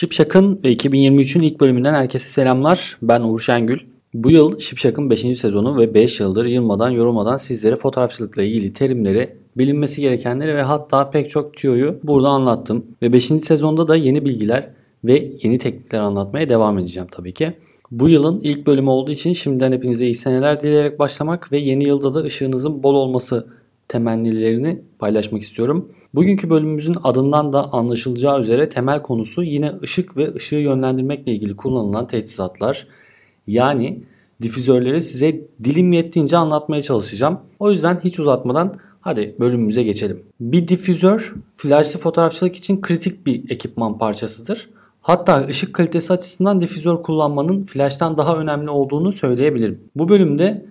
Şipşak'ın ve 2023'ün ilk bölümünden herkese selamlar. Ben Uğur Şengül. Bu yıl Şipşak'ın 5. sezonu ve 5 yıldır yılmadan yorulmadan sizlere fotoğrafçılıkla ilgili terimleri, bilinmesi gerekenleri ve hatta pek çok tüyoyu burada anlattım. Ve 5. sezonda da yeni bilgiler ve yeni teknikler anlatmaya devam edeceğim tabii ki. Bu yılın ilk bölümü olduğu için şimdiden hepinize iyi seneler dileyerek başlamak ve yeni yılda da ışığınızın bol olması temennilerini paylaşmak istiyorum. Bugünkü bölümümüzün adından da anlaşılacağı üzere temel konusu yine ışık ve ışığı yönlendirmekle ilgili kullanılan teçhizatlar. Yani difüzörleri size dilim yettiğince anlatmaya çalışacağım. O yüzden hiç uzatmadan hadi bölümümüze geçelim. Bir difüzör flaşlı fotoğrafçılık için kritik bir ekipman parçasıdır. Hatta ışık kalitesi açısından difüzör kullanmanın flash'tan daha önemli olduğunu söyleyebilirim. Bu bölümde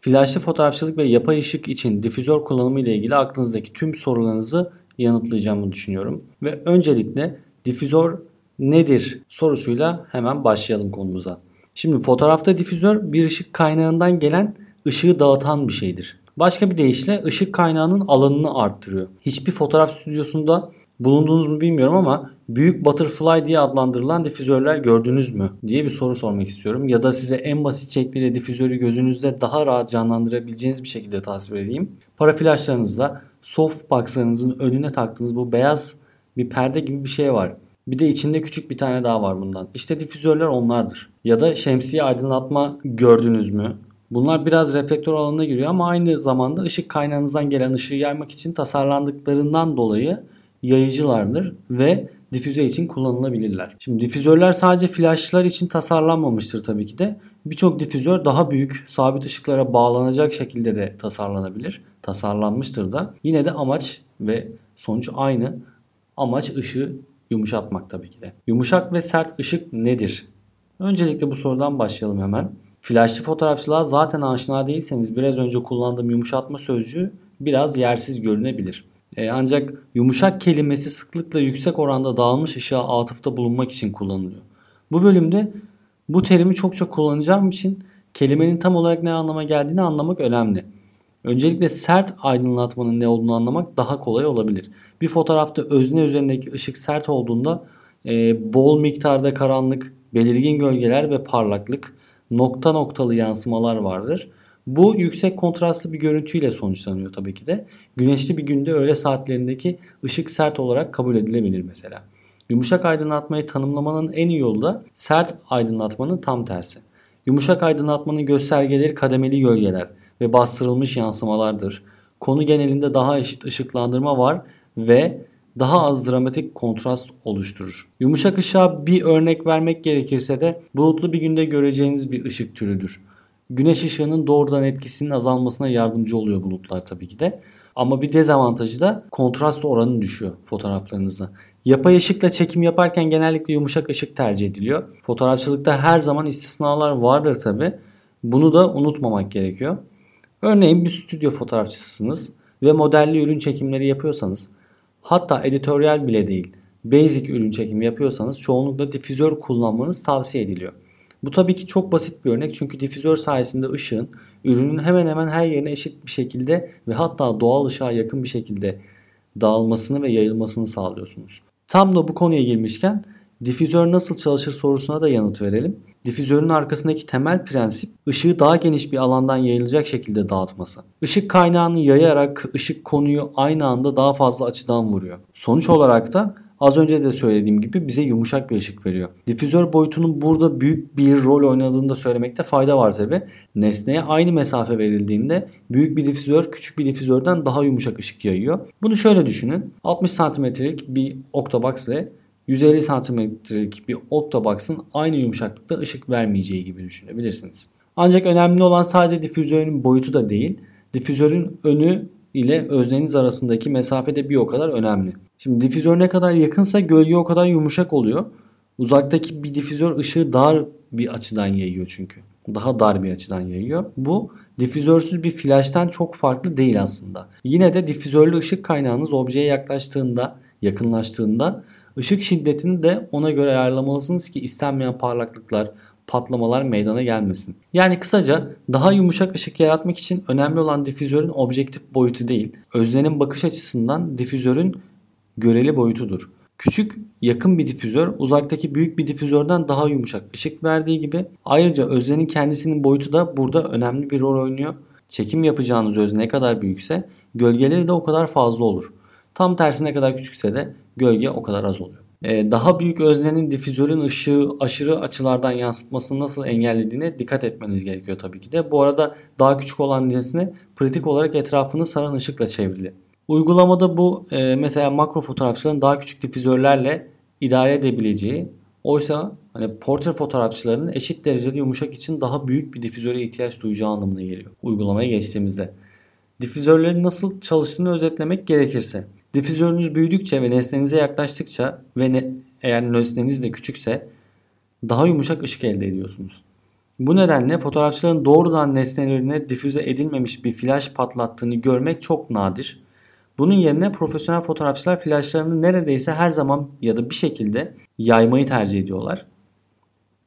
flaşlı fotoğrafçılık ve yapay ışık için difüzör kullanımı ile ilgili aklınızdaki tüm sorularınızı yanıtlayacağımı düşünüyorum. Ve öncelikle difüzör nedir sorusuyla hemen başlayalım konumuza. Şimdi fotoğrafta difüzör bir ışık kaynağından gelen ışığı dağıtan bir şeydir. Başka bir deyişle ışık kaynağının alanını arttırıyor. Hiçbir fotoğraf stüdyosunda bulunduğunuz mu bilmiyorum ama büyük butterfly diye adlandırılan difüzörler gördünüz mü diye bir soru sormak istiyorum. Ya da size en basit şekliyle difüzörü gözünüzde daha rahat canlandırabileceğiniz bir şekilde tasvir edeyim. Para flaşlarınızda softbox'larınızın önüne taktığınız bu beyaz bir perde gibi bir şey var. Bir de içinde küçük bir tane daha var bundan. İşte difüzörler onlardır. Ya da şemsiye aydınlatma gördünüz mü? Bunlar biraz reflektör alanına giriyor ama aynı zamanda ışık kaynağınızdan gelen ışığı yaymak için tasarlandıklarından dolayı yayıcılardır ve difüze için kullanılabilirler. Şimdi difüzörler sadece flashlar için tasarlanmamıştır tabii ki de. Birçok difüzör daha büyük sabit ışıklara bağlanacak şekilde de tasarlanabilir. Tasarlanmıştır da. Yine de amaç ve sonuç aynı. Amaç ışığı yumuşatmak tabii ki de. Yumuşak ve sert ışık nedir? Öncelikle bu sorudan başlayalım hemen. Flashlı fotoğrafçılığa zaten aşina değilseniz biraz önce kullandığım yumuşatma sözcüğü biraz yersiz görünebilir. E, ancak yumuşak kelimesi sıklıkla yüksek oranda dağılmış ışığa atıfta bulunmak için kullanılıyor. Bu bölümde bu terimi çok çok kullanacağım için kelimenin tam olarak ne anlama geldiğini anlamak önemli. Öncelikle sert aydınlatmanın ne olduğunu anlamak daha kolay olabilir. Bir fotoğrafta özne üzerindeki ışık sert olduğunda e, bol miktarda karanlık, belirgin gölgeler ve parlaklık, nokta noktalı yansımalar vardır. Bu yüksek kontrastlı bir görüntüyle sonuçlanıyor tabii ki de. Güneşli bir günde öğle saatlerindeki ışık sert olarak kabul edilebilir mesela. Yumuşak aydınlatmayı tanımlamanın en iyi yolu da sert aydınlatmanın tam tersi. Yumuşak aydınlatmanın göstergeleri kademeli gölgeler ve bastırılmış yansımalardır. Konu genelinde daha eşit ışıklandırma var ve daha az dramatik kontrast oluşturur. Yumuşak ışığa bir örnek vermek gerekirse de bulutlu bir günde göreceğiniz bir ışık türüdür. Güneş ışığının doğrudan etkisinin azalmasına yardımcı oluyor bulutlar tabii ki de. Ama bir dezavantajı da kontrast oranı düşüyor fotoğraflarınızda. Yapay ışıkla çekim yaparken genellikle yumuşak ışık tercih ediliyor. Fotoğrafçılıkta her zaman istisnalar vardır tabi. Bunu da unutmamak gerekiyor. Örneğin bir stüdyo fotoğrafçısınız ve modelli ürün çekimleri yapıyorsanız hatta editoryal bile değil basic ürün çekimi yapıyorsanız çoğunlukla difüzör kullanmanız tavsiye ediliyor. Bu tabii ki çok basit bir örnek çünkü difüzör sayesinde ışığın ürünün hemen hemen her yerine eşit bir şekilde ve hatta doğal ışığa yakın bir şekilde dağılmasını ve yayılmasını sağlıyorsunuz. Tam da bu konuya girmişken difüzör nasıl çalışır sorusuna da yanıt verelim. Difüzörün arkasındaki temel prensip ışığı daha geniş bir alandan yayılacak şekilde dağıtması. Işık kaynağını yayarak ışık konuyu aynı anda daha fazla açıdan vuruyor. Sonuç olarak da Az önce de söylediğim gibi bize yumuşak bir ışık veriyor. Difüzör boyutunun burada büyük bir rol oynadığını da söylemekte fayda var tabi. Nesneye aynı mesafe verildiğinde büyük bir difüzör küçük bir difüzörden daha yumuşak ışık yayıyor. Bunu şöyle düşünün. 60 santimetrelik bir octobox ile 150 santimetrelik bir octobox'ın aynı yumuşaklıkta ışık vermeyeceği gibi düşünebilirsiniz. Ancak önemli olan sadece difüzörün boyutu da değil. Difüzörün önü ile özneniz arasındaki mesafe de bir o kadar önemli. Şimdi difüzör ne kadar yakınsa gölge o kadar yumuşak oluyor. Uzaktaki bir difüzör ışığı dar bir açıdan yayıyor çünkü. Daha dar bir açıdan yayıyor. Bu difüzörsüz bir flash'tan çok farklı değil aslında. Yine de difüzörlü ışık kaynağınız objeye yaklaştığında, yakınlaştığında ışık şiddetini de ona göre ayarlamalısınız ki istenmeyen parlaklıklar, patlamalar meydana gelmesin. Yani kısaca daha yumuşak ışık yaratmak için önemli olan difüzörün objektif boyutu değil, öznenin bakış açısından difüzörün göreli boyutudur. Küçük yakın bir difüzör uzaktaki büyük bir difüzörden daha yumuşak ışık verdiği gibi ayrıca öznenin kendisinin boyutu da burada önemli bir rol oynuyor. Çekim yapacağınız özne ne kadar büyükse gölgeleri de o kadar fazla olur. Tam tersi ne kadar küçükse de gölge o kadar az oluyor. Ee, daha büyük öznenin difüzörün ışığı aşırı açılardan yansıtmasını nasıl engellediğine dikkat etmeniz gerekiyor tabii ki de. Bu arada daha küçük olan nesne pratik olarak etrafını saran ışıkla çevrili. Uygulamada bu e, mesela makro fotoğrafçıların daha küçük difüzörlerle idare edebileceği oysa hani portre fotoğrafçılarının eşit derecede yumuşak için daha büyük bir difüzöre ihtiyaç duyacağı anlamına geliyor uygulamaya geçtiğimizde. Difüzörlerin nasıl çalıştığını özetlemek gerekirse Difüzörünüz büyüdükçe ve nesnenize yaklaştıkça ve ne, eğer nesneniz de küçükse daha yumuşak ışık elde ediyorsunuz. Bu nedenle fotoğrafçıların doğrudan nesnelerine difüze edilmemiş bir flash patlattığını görmek çok nadir. Bunun yerine profesyonel fotoğrafçılar flashlarını neredeyse her zaman ya da bir şekilde yaymayı tercih ediyorlar.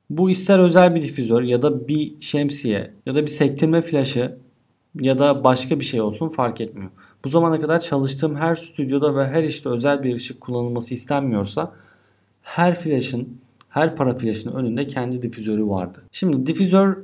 Bu ister özel bir difüzör ya da bir şemsiye ya da bir sektirme flaşı ya da başka bir şey olsun fark etmiyor. Bu zamana kadar çalıştığım her stüdyoda ve her işte özel bir ışık kullanılması istenmiyorsa her flash'ın, her para flash'ın önünde kendi difüzörü vardı. Şimdi difüzör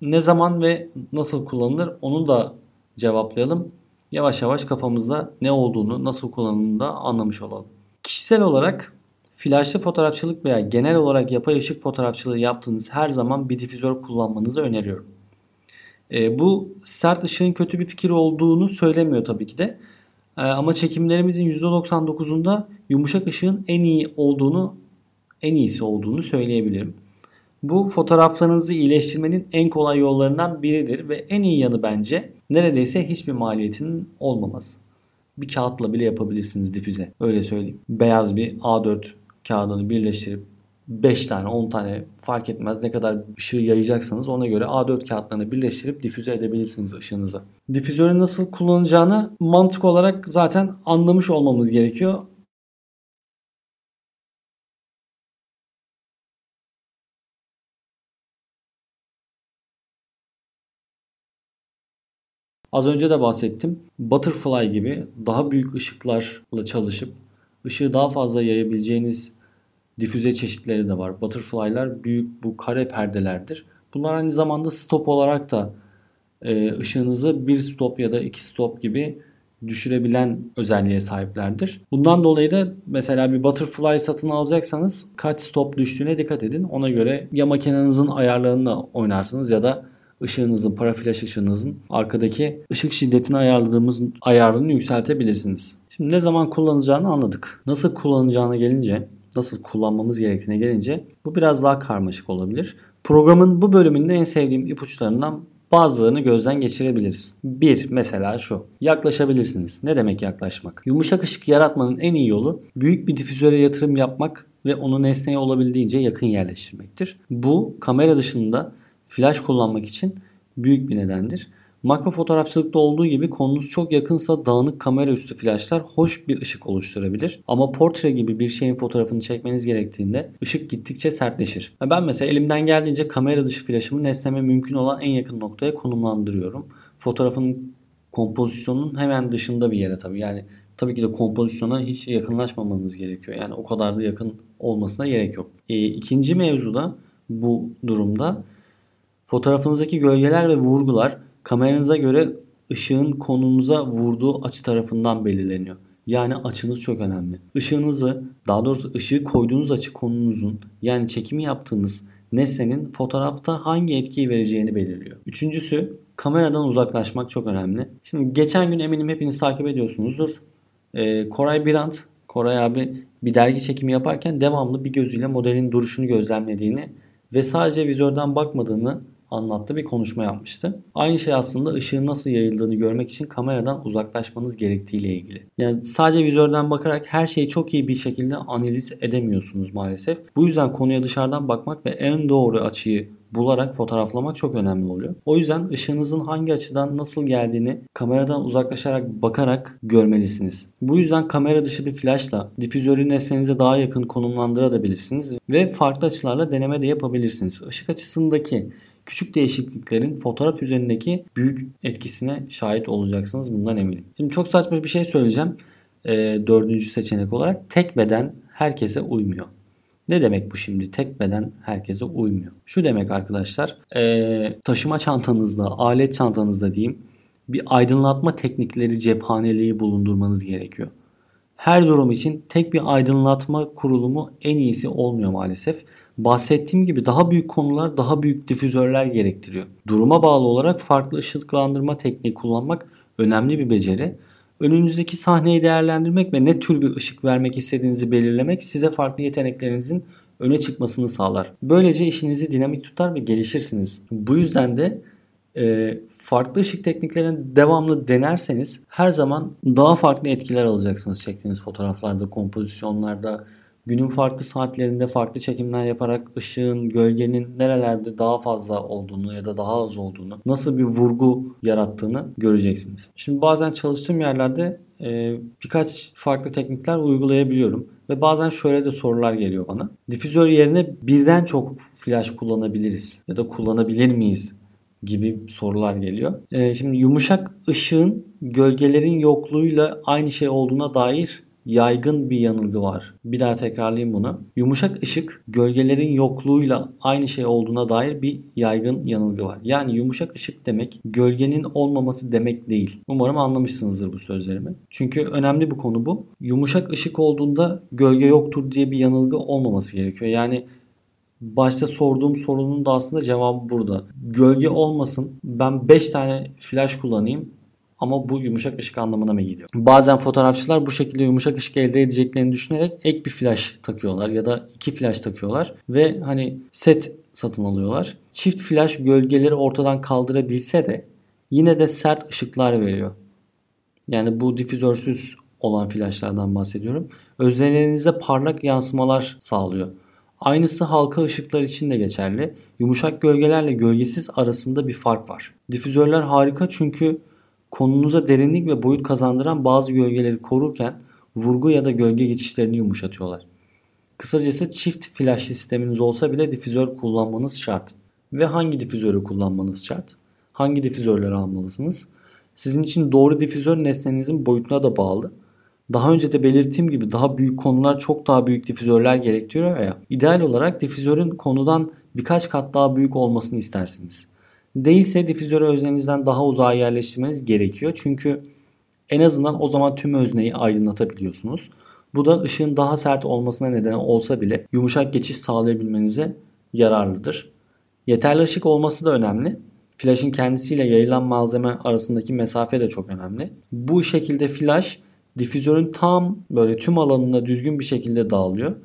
ne zaman ve nasıl kullanılır onu da cevaplayalım. Yavaş yavaş kafamızda ne olduğunu, nasıl kullanıldığını da anlamış olalım. Kişisel olarak flaşlı fotoğrafçılık veya genel olarak yapay ışık fotoğrafçılığı yaptığınız her zaman bir difüzör kullanmanızı öneriyorum. E, bu sert ışığın kötü bir fikir olduğunu söylemiyor tabii ki de. E, ama çekimlerimizin %99'unda yumuşak ışığın en iyi olduğunu, en iyisi olduğunu söyleyebilirim. Bu fotoğraflarınızı iyileştirmenin en kolay yollarından biridir ve en iyi yanı bence neredeyse hiçbir maliyetinin olmaması. Bir kağıtla bile yapabilirsiniz difüze. Öyle söyleyeyim. Beyaz bir A4 kağıdını birleştirip 5 tane 10 tane fark etmez ne kadar ışığı yayacaksanız ona göre A4 kağıtlarını birleştirip difüze edebilirsiniz ışığınızı. Difüzörü nasıl kullanacağını mantık olarak zaten anlamış olmamız gerekiyor. Az önce de bahsettim. Butterfly gibi daha büyük ışıklarla çalışıp ışığı daha fazla yayabileceğiniz difüze çeşitleri de var. Butterfly'lar büyük bu kare perdelerdir. Bunlar aynı zamanda stop olarak da e, ışığınızı bir stop ya da iki stop gibi düşürebilen özelliğe sahiplerdir. Bundan dolayı da mesela bir butterfly satın alacaksanız kaç stop düştüğüne dikkat edin. Ona göre ya makinenizin ayarlarını oynarsınız ya da ışığınızın, paraflaş ışığınızın arkadaki ışık şiddetini ayarladığımız ayarını yükseltebilirsiniz. Şimdi ne zaman kullanacağını anladık. Nasıl kullanacağına gelince nasıl kullanmamız gerektiğine gelince bu biraz daha karmaşık olabilir. Programın bu bölümünde en sevdiğim ipuçlarından bazılarını gözden geçirebiliriz. Bir mesela şu. Yaklaşabilirsiniz. Ne demek yaklaşmak? Yumuşak ışık yaratmanın en iyi yolu büyük bir difüzöre yatırım yapmak ve onu nesneye olabildiğince yakın yerleştirmektir. Bu kamera dışında flash kullanmak için büyük bir nedendir. Makro fotoğrafçılıkta olduğu gibi konunuz çok yakınsa dağınık kamera üstü flaşlar hoş bir ışık oluşturabilir. Ama portre gibi bir şeyin fotoğrafını çekmeniz gerektiğinde ışık gittikçe sertleşir. Ben mesela elimden geldiğince kamera dışı flaşımı nesneme mümkün olan en yakın noktaya konumlandırıyorum. Fotoğrafın kompozisyonun hemen dışında bir yere tabii. Yani tabii ki de kompozisyona hiç yakınlaşmamanız gerekiyor. Yani o kadar da yakın olmasına gerek yok. E, ikinci mevzuda bu durumda fotoğrafınızdaki gölgeler ve vurgular Kameranıza göre ışığın konunuza vurduğu açı tarafından belirleniyor. Yani açınız çok önemli. Işığınızı, daha doğrusu ışığı koyduğunuz açı konunuzun yani çekimi yaptığınız nesnenin fotoğrafta hangi etkiyi vereceğini belirliyor. Üçüncüsü kameradan uzaklaşmak çok önemli. Şimdi geçen gün eminim hepiniz takip ediyorsunuzdur. Ee, Koray Birant, Koray abi bir dergi çekimi yaparken devamlı bir gözüyle modelin duruşunu gözlemlediğini ve sadece vizörden bakmadığını anlattığı bir konuşma yapmıştı. Aynı şey aslında ışığın nasıl yayıldığını görmek için kameradan uzaklaşmanız gerektiğiyle ilgili. Yani sadece vizörden bakarak her şeyi çok iyi bir şekilde analiz edemiyorsunuz maalesef. Bu yüzden konuya dışarıdan bakmak ve en doğru açıyı bularak fotoğraflamak çok önemli oluyor. O yüzden ışığınızın hangi açıdan nasıl geldiğini kameradan uzaklaşarak bakarak görmelisiniz. Bu yüzden kamera dışı bir flashla difüzörü nesnenize daha yakın konumlandırabilirsiniz ve farklı açılarla deneme de yapabilirsiniz. Işık açısındaki küçük değişikliklerin fotoğraf üzerindeki büyük etkisine şahit olacaksınız bundan eminim. Şimdi çok saçma bir şey söyleyeceğim. E, dördüncü seçenek olarak tek beden herkese uymuyor. Ne demek bu şimdi? Tek beden herkese uymuyor. Şu demek arkadaşlar ee, taşıma çantanızda, alet çantanızda diyeyim bir aydınlatma teknikleri cephaneliği bulundurmanız gerekiyor. Her durum için tek bir aydınlatma kurulumu en iyisi olmuyor maalesef. Bahsettiğim gibi daha büyük konular daha büyük difüzörler gerektiriyor. Duruma bağlı olarak farklı ışıklandırma tekniği kullanmak önemli bir beceri. Önünüzdeki sahneyi değerlendirmek ve ne tür bir ışık vermek istediğinizi belirlemek size farklı yeteneklerinizin öne çıkmasını sağlar. Böylece işinizi dinamik tutar ve gelişirsiniz. Bu yüzden de e, farklı ışık tekniklerini devamlı denerseniz her zaman daha farklı etkiler alacaksınız çektiğiniz fotoğraflarda, kompozisyonlarda, günün farklı saatlerinde farklı çekimler yaparak ışığın, gölgenin nerelerde daha fazla olduğunu ya da daha az olduğunu, nasıl bir vurgu yarattığını göreceksiniz. Şimdi bazen çalıştığım yerlerde e, birkaç farklı teknikler uygulayabiliyorum. Ve bazen şöyle de sorular geliyor bana. Difüzör yerine birden çok flash kullanabiliriz ya da kullanabilir miyiz gibi sorular geliyor. Ee, şimdi yumuşak ışığın gölgelerin yokluğuyla aynı şey olduğuna dair yaygın bir yanılgı var. Bir daha tekrarlayayım bunu. Yumuşak ışık gölgelerin yokluğuyla aynı şey olduğuna dair bir yaygın yanılgı var. Yani yumuşak ışık demek gölgenin olmaması demek değil. Umarım anlamışsınızdır bu sözlerimi. Çünkü önemli bir konu bu. Yumuşak ışık olduğunda gölge yoktur diye bir yanılgı olmaması gerekiyor. Yani başta sorduğum sorunun da aslında cevabı burada. Gölge olmasın. Ben 5 tane flash kullanayım ama bu yumuşak ışık anlamına mı geliyor? Bazen fotoğrafçılar bu şekilde yumuşak ışık elde edeceklerini düşünerek ek bir flash takıyorlar ya da iki flash takıyorlar ve hani set satın alıyorlar. Çift flash gölgeleri ortadan kaldırabilse de yine de sert ışıklar veriyor. Yani bu difüzörsüz olan flashlardan bahsediyorum. Öznelerinize parlak yansımalar sağlıyor. Aynısı halka ışıklar için de geçerli. Yumuşak gölgelerle gölgesiz arasında bir fark var. Difüzörler harika çünkü konunuza derinlik ve boyut kazandıran bazı gölgeleri korurken vurgu ya da gölge geçişlerini yumuşatıyorlar. Kısacası çift flash sisteminiz olsa bile difüzör kullanmanız şart. Ve hangi difüzörü kullanmanız şart? Hangi difüzörleri almalısınız? Sizin için doğru difüzör nesnenizin boyutuna da bağlı. Daha önce de belirttiğim gibi daha büyük konular çok daha büyük difüzörler gerektiriyor ya. İdeal olarak difüzörün konudan birkaç kat daha büyük olmasını istersiniz. Değilse difüzörü öznenizden daha uzağa yerleştirmeniz gerekiyor. Çünkü en azından o zaman tüm özneyi aydınlatabiliyorsunuz. Bu da ışığın daha sert olmasına neden olsa bile yumuşak geçiş sağlayabilmenize yararlıdır. Yeterli ışık olması da önemli. Flash'ın kendisiyle yayılan malzeme arasındaki mesafe de çok önemli. Bu şekilde flash difüzörün tam böyle tüm alanında düzgün bir şekilde dağılıyor.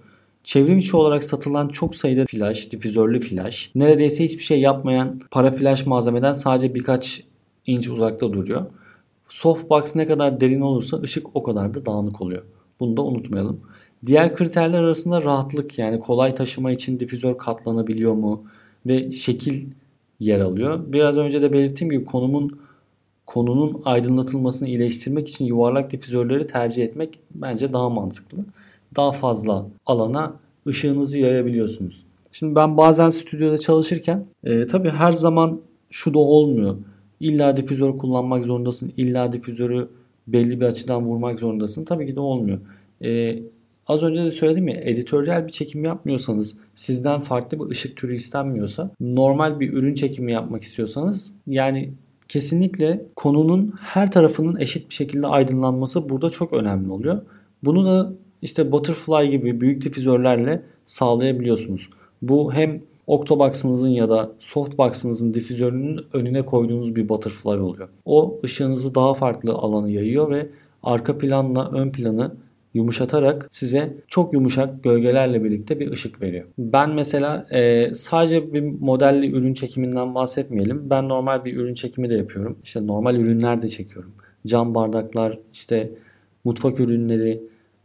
Çevrim içi olarak satılan çok sayıda flash, difüzörlü flash, neredeyse hiçbir şey yapmayan para flash malzemeden sadece birkaç inç uzakta duruyor. Softbox ne kadar derin olursa ışık o kadar da dağınık oluyor. Bunu da unutmayalım. Diğer kriterler arasında rahatlık yani kolay taşıma için difüzör katlanabiliyor mu ve şekil yer alıyor. Biraz önce de belirttiğim gibi konumun konunun aydınlatılmasını iyileştirmek için yuvarlak difüzörleri tercih etmek bence daha mantıklı. Daha fazla alana ışığınızı yayabiliyorsunuz. Şimdi ben bazen stüdyoda çalışırken e, tabii her zaman şu da olmuyor. İlla difüzör kullanmak zorundasın. İlla difüzörü belli bir açıdan vurmak zorundasın. Tabii ki de olmuyor. E, az önce de söyledim ya editoryal bir çekim yapmıyorsanız sizden farklı bir ışık türü istenmiyorsa normal bir ürün çekimi yapmak istiyorsanız yani kesinlikle konunun her tarafının eşit bir şekilde aydınlanması burada çok önemli oluyor. Bunu da işte Butterfly gibi büyük difüzörlerle sağlayabiliyorsunuz. Bu hem Octobox'ınızın ya da Softbox'ınızın difüzörünün önüne koyduğunuz bir Butterfly oluyor. O ışığınızı daha farklı alanı yayıyor ve arka planla ön planı yumuşatarak size çok yumuşak gölgelerle birlikte bir ışık veriyor. Ben mesela e, sadece bir modelli ürün çekiminden bahsetmeyelim. Ben normal bir ürün çekimi de yapıyorum. İşte normal ürünler de çekiyorum. Cam bardaklar, işte mutfak ürünleri,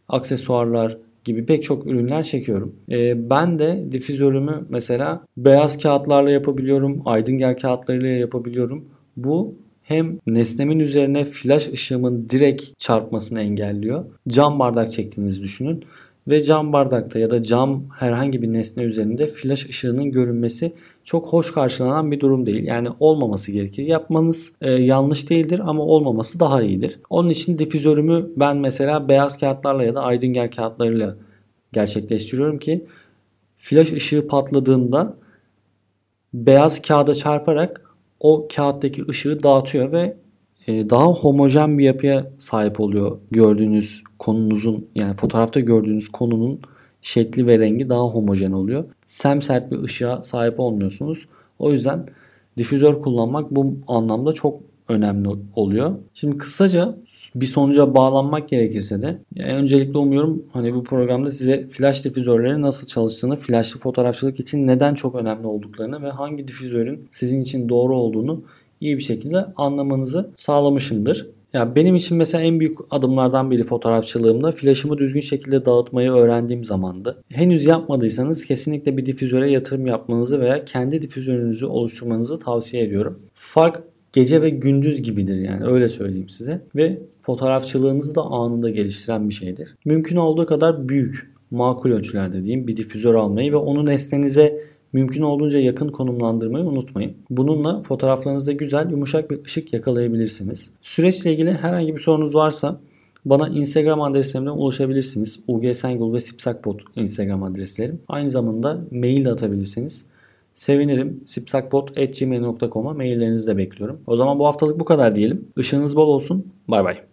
aksesuarlar gibi pek çok ürünler çekiyorum. E, ben de difüzörümü mesela beyaz kağıtlarla yapabiliyorum, aydın kağıtlarıyla yapabiliyorum. Bu hem nesnemin üzerine flash ışığımın direkt çarpmasını engelliyor. Cam bardak çektiğinizi düşünün ve cam bardakta ya da cam herhangi bir nesne üzerinde flash ışığının görünmesi çok hoş karşılanan bir durum değil. Yani olmaması gerekir. Yapmanız e, yanlış değildir ama olmaması daha iyidir. Onun için difüzörümü ben mesela beyaz kağıtlarla ya da aydıngel kağıtlarıyla gerçekleştiriyorum ki flash ışığı patladığında beyaz kağıda çarparak o kağıttaki ışığı dağıtıyor ve e, daha homojen bir yapıya sahip oluyor gördüğünüz konunuzun yani fotoğrafta gördüğünüz konunun şekli ve rengi daha homojen oluyor. Semsert bir ışığa sahip olmuyorsunuz. O yüzden difüzör kullanmak bu anlamda çok önemli oluyor. Şimdi kısaca bir sonuca bağlanmak gerekirse de yani öncelikle umuyorum hani bu programda size flash difüzörlerin nasıl çalıştığını, flashlı fotoğrafçılık için neden çok önemli olduklarını ve hangi difüzörün sizin için doğru olduğunu iyi bir şekilde anlamanızı sağlamışımdır. Ya benim için mesela en büyük adımlardan biri fotoğrafçılığımda flaşımı düzgün şekilde dağıtmayı öğrendiğim zamandı. Henüz yapmadıysanız kesinlikle bir difüzöre yatırım yapmanızı veya kendi difüzörünüzü oluşturmanızı tavsiye ediyorum. Fark gece ve gündüz gibidir yani öyle söyleyeyim size. Ve fotoğrafçılığınızı da anında geliştiren bir şeydir. Mümkün olduğu kadar büyük, makul ölçülerde diyeyim bir difüzör almayı ve onu nesnenize mümkün olduğunca yakın konumlandırmayı unutmayın. Bununla fotoğraflarınızda güzel yumuşak bir ışık yakalayabilirsiniz. Süreçle ilgili herhangi bir sorunuz varsa bana Instagram adreslerimden ulaşabilirsiniz. UG ve Sipsakpot Instagram adreslerim. Aynı zamanda mail de atabilirsiniz. Sevinirim. sipsakpot.gmail.com'a maillerinizi de bekliyorum. O zaman bu haftalık bu kadar diyelim. Işığınız bol olsun. Bay bay.